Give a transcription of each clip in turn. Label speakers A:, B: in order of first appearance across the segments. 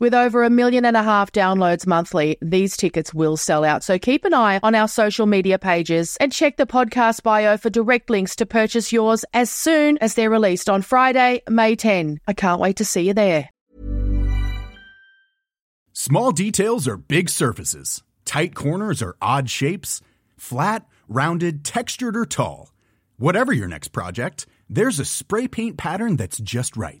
A: With over a million and a half downloads monthly, these tickets will sell out. So keep an eye on our social media pages and check the podcast bio for direct links to purchase yours as soon as they're released on Friday, May 10. I can't wait to see you there.
B: Small details are big surfaces. Tight corners are odd shapes. Flat, rounded, textured, or tall. Whatever your next project, there's a spray paint pattern that's just right.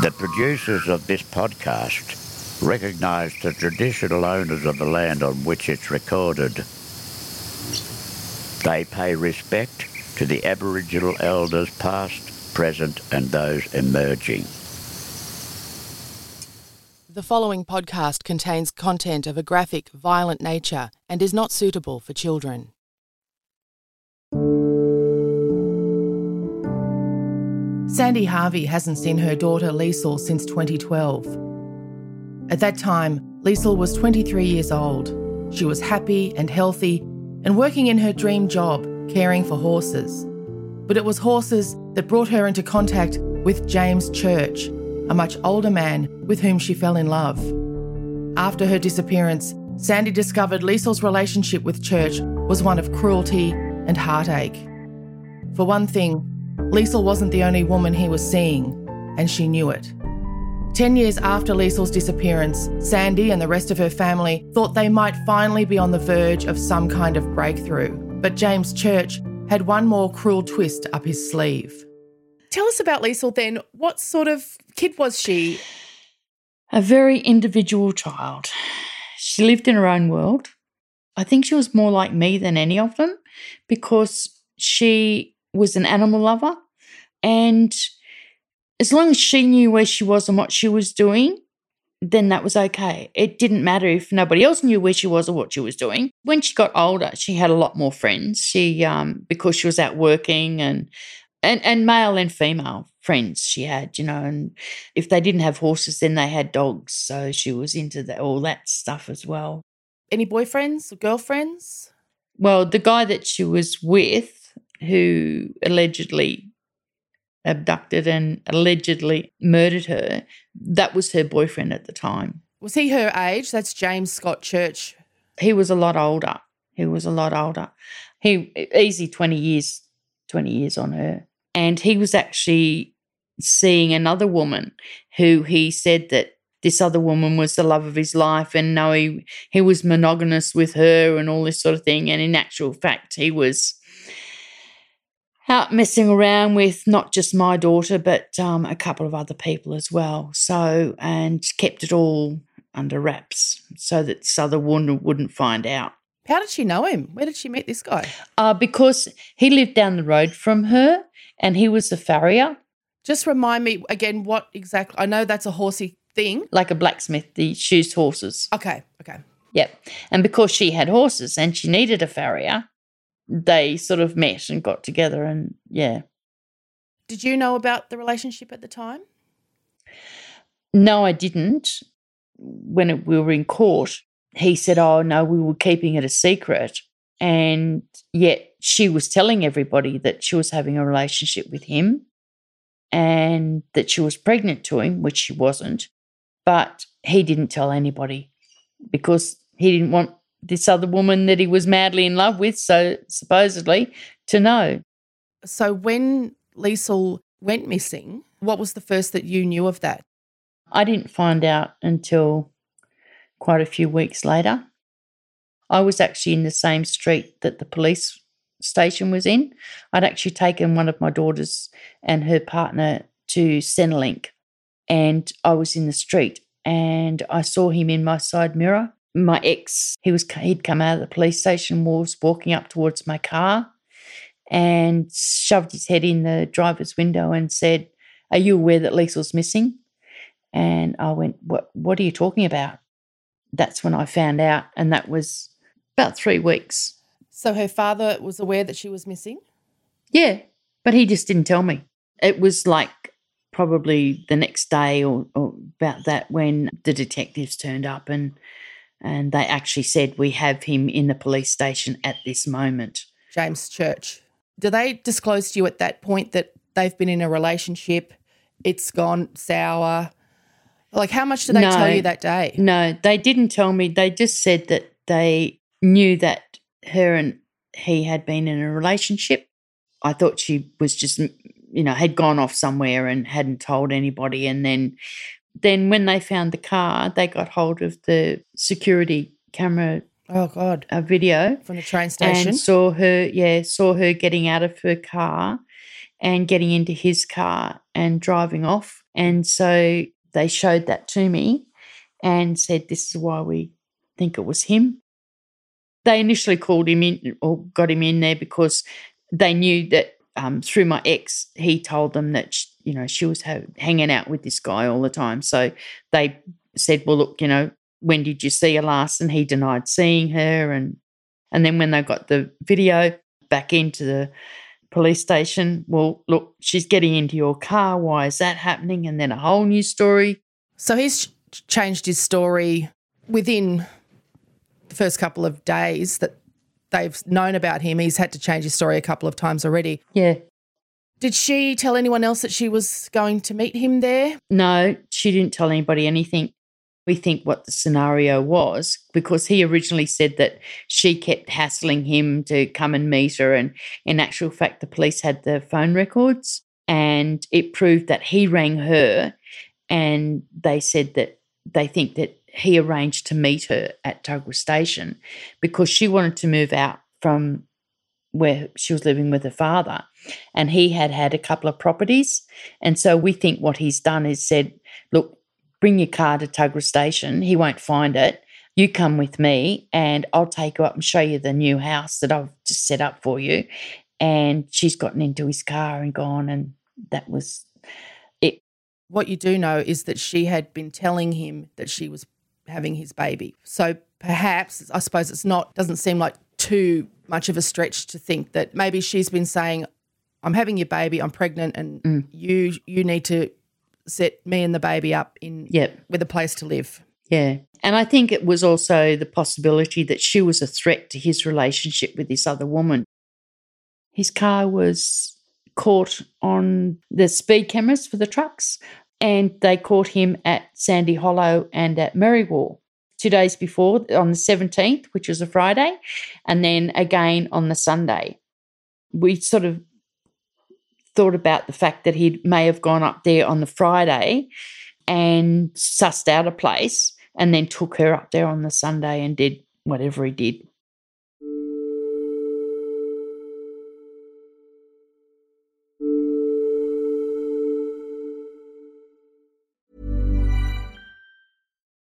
C: The producers of this podcast recognise the traditional owners of the land on which it's recorded. They pay respect to the Aboriginal elders past, present, and those emerging.
A: The following podcast contains content of a graphic, violent nature and is not suitable for children. Sandi Harvey hasn't seen her daughter Leisl since 2012. At that time, Leisl was 23 years old. She was happy and healthy and working in her dream job, caring for horses. But it was horses that brought her into contact with James Church, a much older man with whom she fell in love. After her disappearance, Sandi discovered Leisl's relationship with Church was one of cruelty and heartache. For one thing, Leisl wasn't the only woman he was seeing, and she knew it. Ten years after Leisl's disappearance, Sandi and the rest of her family thought they might finally be on the verge of some kind of breakthrough. But James Church had one more cruel twist up his sleeve. Tell us about Leisl then. What sort of kid was she?
D: A very individual child. She lived in her own world. I think she was more like me than any of them because she was an animal lover. And as long as she knew where she was and what she was doing, then that was okay. It didn't matter if nobody else knew where she was or what she was doing. When she got older, she had a lot more friends. She um because she was out working and and and male and female friends she had, you know, and if they didn't have horses then they had dogs. So she was into the, all that stuff as well.
A: Any boyfriends or girlfriends?
D: Well, the guy that she was with who allegedly abducted and allegedly murdered her, that was her boyfriend at the time.
A: Was he her age? That's James Scott Church.
D: He was a lot older. He was a lot older. He easy 20 years, 20 years on her. And he was actually seeing another woman who he said that this other woman was the love of his life and no he he was monogamous with her and all this sort of thing and in actual fact he was out messing around with not just my daughter but um, a couple of other people as well so and kept it all under wraps so that woman wouldn't find out
A: How did she know him? Where did she meet this guy?
D: uh, because he lived down the road from her and he was a farrier
A: Just remind me again what exactly. I know that's a horsey thing.
D: like a blacksmith he shoes horses
A: Okay, okay.
D: Yep. And because she had horses and she needed a farrier, they sort of met and got together and yeah.
A: Did you know about the relationship at the time?
D: No, I didn't. When it, we were in court, he said, Oh, no, we were keeping it a secret. And yet she was telling everybody that she was having a relationship with him and that she was pregnant to him, which she wasn't. But he didn't tell anybody because he didn't want this other woman that he was madly in love with, so supposedly, to know.
A: So when Leisl went missing, what was the first that you knew of that?
D: I didn't find out until quite a few weeks later. I was actually in the same street that the police station was in. I'd actually taken one of my daughters and her partner to Centrelink, and I was in the street and I saw him in my side mirror. My ex, he was he'd come out of the police station, was walking up towards my car, and shoved his head in the driver's window and said, "Are you aware that Leisl's missing?" And I went, "What? What are you talking about?" That's when I found out, and that was about three weeks.
A: So her father was aware that she was missing?
D: Yeah, but he just didn't tell me. It was like probably the next day or, or about that when the detectives turned up and and they actually said we have him in the police station at this moment.
A: James Church. Do they disclose to you at that point that they've been in a relationship? It's gone sour. Like, how much did they
D: No.
A: tell you that day?
D: No, they didn't tell me. They just said that they knew that her and he had been in a relationship. I thought she was just, you know, had gone off somewhere and hadn't told anybody. And then, then when they found the car, they got hold of the security camera
A: Oh, God.
D: A video
A: From the train station?
D: and saw her, yeah, saw her getting out of her car and getting into his car and driving off. And so they showed that to me and said, This is why we think it was him. They initially called him in or got him in there because they knew that um, through my ex, he told them that, sh you know, she was ha- hanging out with this guy all the time. So they said, Well, look, you know, when did you see her last? And he denied seeing her. And and then when they got the video back into the police station, well, look, she's getting into your car. Why is that happening? And then a whole new story.
A: So he's ch- changed his story within the first couple of days that they've known about him. He's had to change his story a couple of times already.
D: Yeah.
A: Did she tell anyone else that she was going to meet him there?
D: No, she didn't tell anybody anything. We think what the scenario was because he originally said that she kept hassling him to come and meet her. And in actual fact, the police had the phone records and it proved that he rang her and they said that they think that he arranged to meet her at Tuggerah Station because she wanted to move out from where she was living with her father and he had had a couple of properties. And so we think what he's done is said look bring your car to Tuggerah Station. He won't find it. You come with me and I'll take you up and show you the new house that I've just set up for you. And she's gotten into his car and gone and that was it.
A: What you do know is that she had been telling him that she was having his baby. So perhaps, I suppose it's not, doesn't seem like too much of a stretch to think that maybe she's been saying, I'm having your baby, I'm pregnant, and mm. you you need to set me and the baby up in
D: Yep.
A: with a place to live.
D: Yeah. And I think it was also the possibility that she was a threat to his relationship with this other woman. His car was caught on the speed cameras for the trucks, and they caught him at Sandy Hollow and at Merriwa two days before on the 17th, which was a Friday, and then again on the Sunday. We sort of thought about the fact that he may have gone up there on the Friday and sussed out a place and then took her up there on the Sunday and did whatever he did.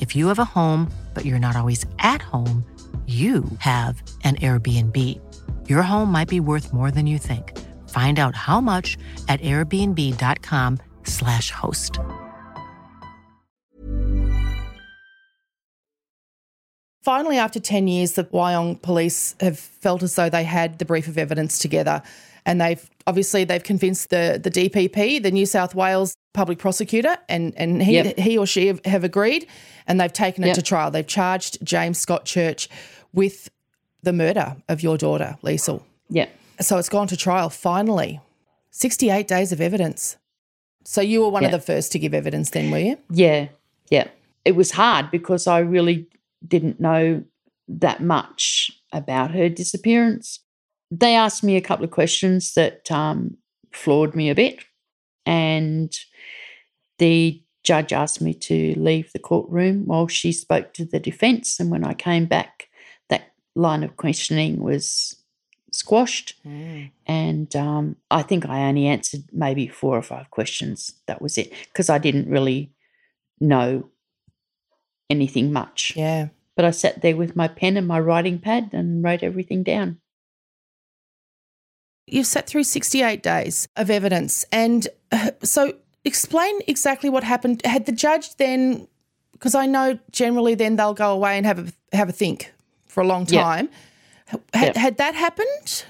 E: If you have a home, but you're not always at home, you have an Airbnb. Your home might be worth more than you think. Find out how much at airbnb.com/slash host.
A: Finally, after 10 years, the Wyong police have felt as though they had the brief of evidence together. And they've obviously they've convinced the, the DPP, the New South Wales public prosecutor, and, and he,
D: Yep.
A: he or she have, have agreed and they've taken it
D: Yep.
A: to trial. They've charged James Scott Church with the murder of your daughter, Leisl.
D: Yeah.
A: So it's gone to trial finally. 68 days of evidence. So you were one of the first to give evidence then, were you?
D: Yeah, yeah. It was hard because I really didn't know that much about her disappearance. They asked me a couple of questions that um, floored me a bit, and the judge asked me to leave the courtroom while she spoke to the defence. And when I came back, that line of questioning was squashed. And um, I think I only answered maybe four or five questions. That was it, because I didn't really know anything much.
A: Yeah.
D: But I sat there with my pen and my writing pad and wrote everything down.
A: You've sat through 68 days of evidence. And uh, so explain exactly what happened. Had the judge then, because I know generally then they'll go away and have a, have a think for a long
D: Yep.
A: time. Had,
D: Yep.
A: had that happened?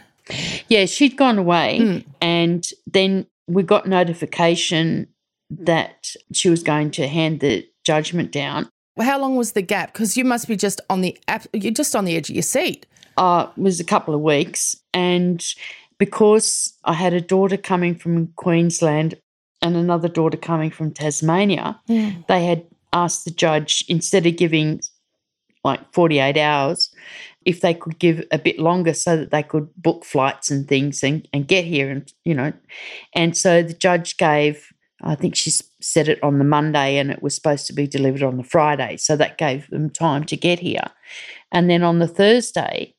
D: Yeah, she'd gone away, and then we got notification that she was going to hand the judgment down.
A: How long was the gap? Because you must be just on the app, you're just on the edge of your seat.
D: uh, was a couple of weeks. And because I had a daughter coming from Queensland and another daughter coming from Tasmania, they had asked the judge, instead of giving like 48 hours, if they could give a bit longer so that they could book flights and things and, and get here and you know. And so the judge gave i think she said it on the monday and it was supposed to be delivered on the friday. So that gave them time to get here. And then on the thursday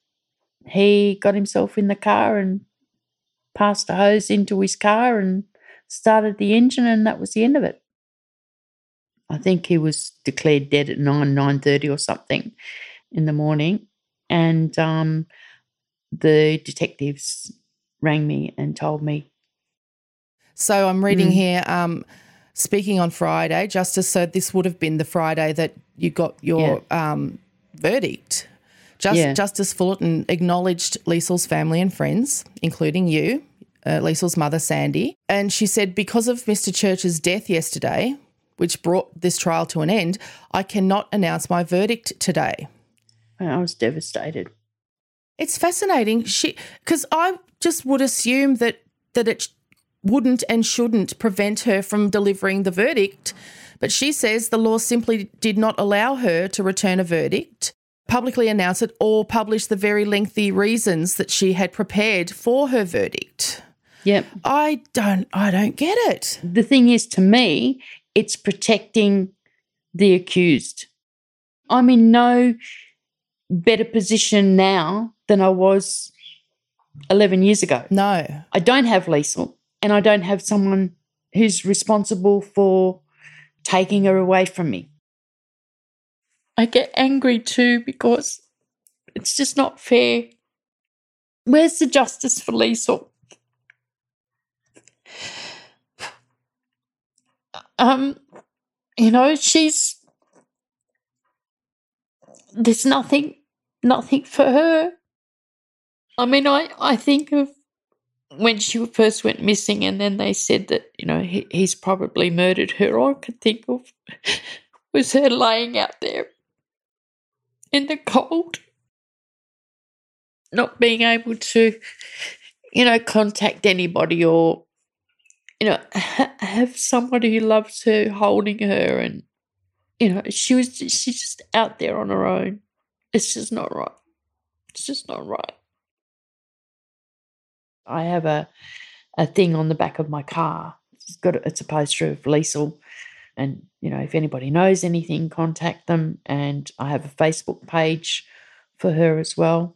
D: he got himself in the car and passed a hose into his car and started the engine, and that was the end of it. I think he was declared dead at nine nine thirty or something in the morning, and um, the detectives rang me and told me.
A: So I'm reading
D: Mm.
A: here. Um, speaking on Friday, Justice. So this would have been the Friday that you got your um, verdict. Just,
D: Yeah.
A: Justice Fullerton acknowledged Leisl's family and friends, including you, uh, Leisl's mother, Sandi. And she said, because of Mr. Church's death yesterday, which brought this trial to an end, I cannot announce my verdict today.
D: I was devastated.
A: It's fascinating. She because I just would assume that that it wouldn't and shouldn't prevent her from delivering the verdict, but she says the law simply did not allow her to return a verdict, publicly announce it, or publish the very lengthy reasons that she had prepared for her verdict.
D: Yep.
A: I don't. I don't get it.
D: The thing is, to me, it's protecting the accused. I'm in no better position now than I was 11 years ago.
A: No.
D: I don't have Leisl and I don't have someone who's responsible for taking her away from me. I get angry too because it's just not fair. Where's the justice for Leisl? Um, you know, she's there's nothing nothing for her. I mean, I, I think of when she first went missing and then they said that, you know, he, he's probably murdered her. All I could think of was her laying out there in the cold, not being able to, you know, contact anybody or, you know, ha- have somebody who loves her holding her. And, you know, she was, she's just out there on her own. It's just not right. It's just not right. I have a a thing on the back of my car. It's got a, it's a poster of Leisl, and you know if anybody knows anything, contact them. And I have a Facebook page for her as well.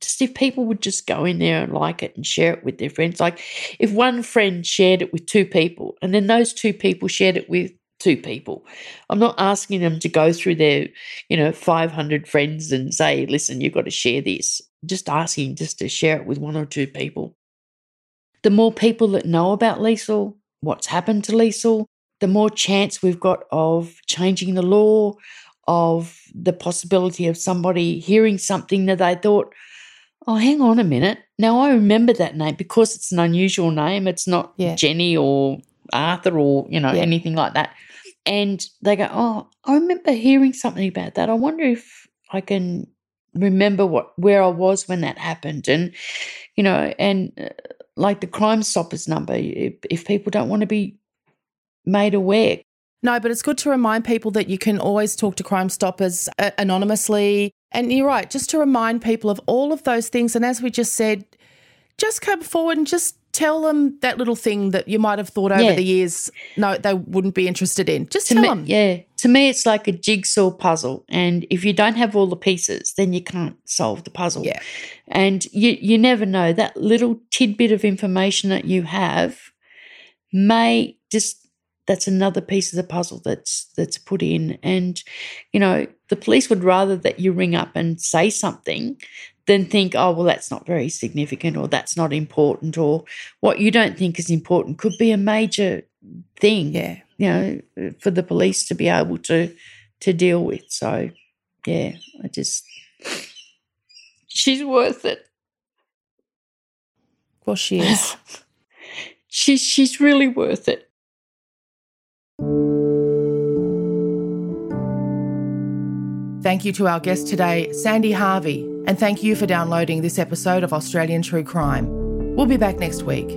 D: Just if people would just go in there and like it and share it with their friends. Like if one friend shared it with two people, and then those two people shared it with two people. I'm not asking them to go through their, you know, 500 friends and say, listen, you've got to share this. Just asking just to share it with one or two people. The more people that know about Leisl, what's happened to Leisl, the more chance we've got of changing the law, of the possibility of somebody hearing something that they thought, oh, hang on a minute. Now I remember that name because it's an unusual name. It's not
A: Yeah.
D: Jenny or Arthur or, you know,
A: Yeah.
D: anything like that. And they go, oh, I remember hearing something about that. I wonder if I can remember what where I was when that happened. And, you know, and uh, like the Crime Stoppers number, if, if people don't want to be made aware,
A: No, but it's good to remind people that you can always talk to Crime Stoppers uh, anonymously. And you're right, just to remind people of all of those things. And as we just said, just come forward and just tell them that little thing that you might have thought over
D: Yeah.
A: the years, no, they wouldn't be interested in. Just
D: to
A: tell
D: me,
A: them.
D: yeah, to me, it's like a jigsaw puzzle, and if you don't have all the pieces, then you can't solve the puzzle.
A: Yeah.
D: and you you never know that little tidbit of information that you have may just that's another piece of the puzzle that's that's put in, and you know the police would rather that you ring up and say something than think, oh well, that's not very significant, or that's not important, or what you don't think is important could be a major thing
A: Yeah.
D: you know, for the police to be able to to deal with. So, yeah, I just she's worth it.
A: Well, she is.
D: She's she's really worth it.
A: Thank you to our guest today, Sandi Harvey, and thank you for downloading this episode of Australian True Crime. We'll be back next week.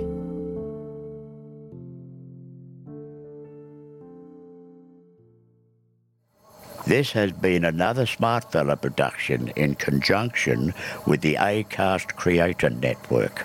C: This has been another Smartfella production in conjunction with the Acast Creator Network.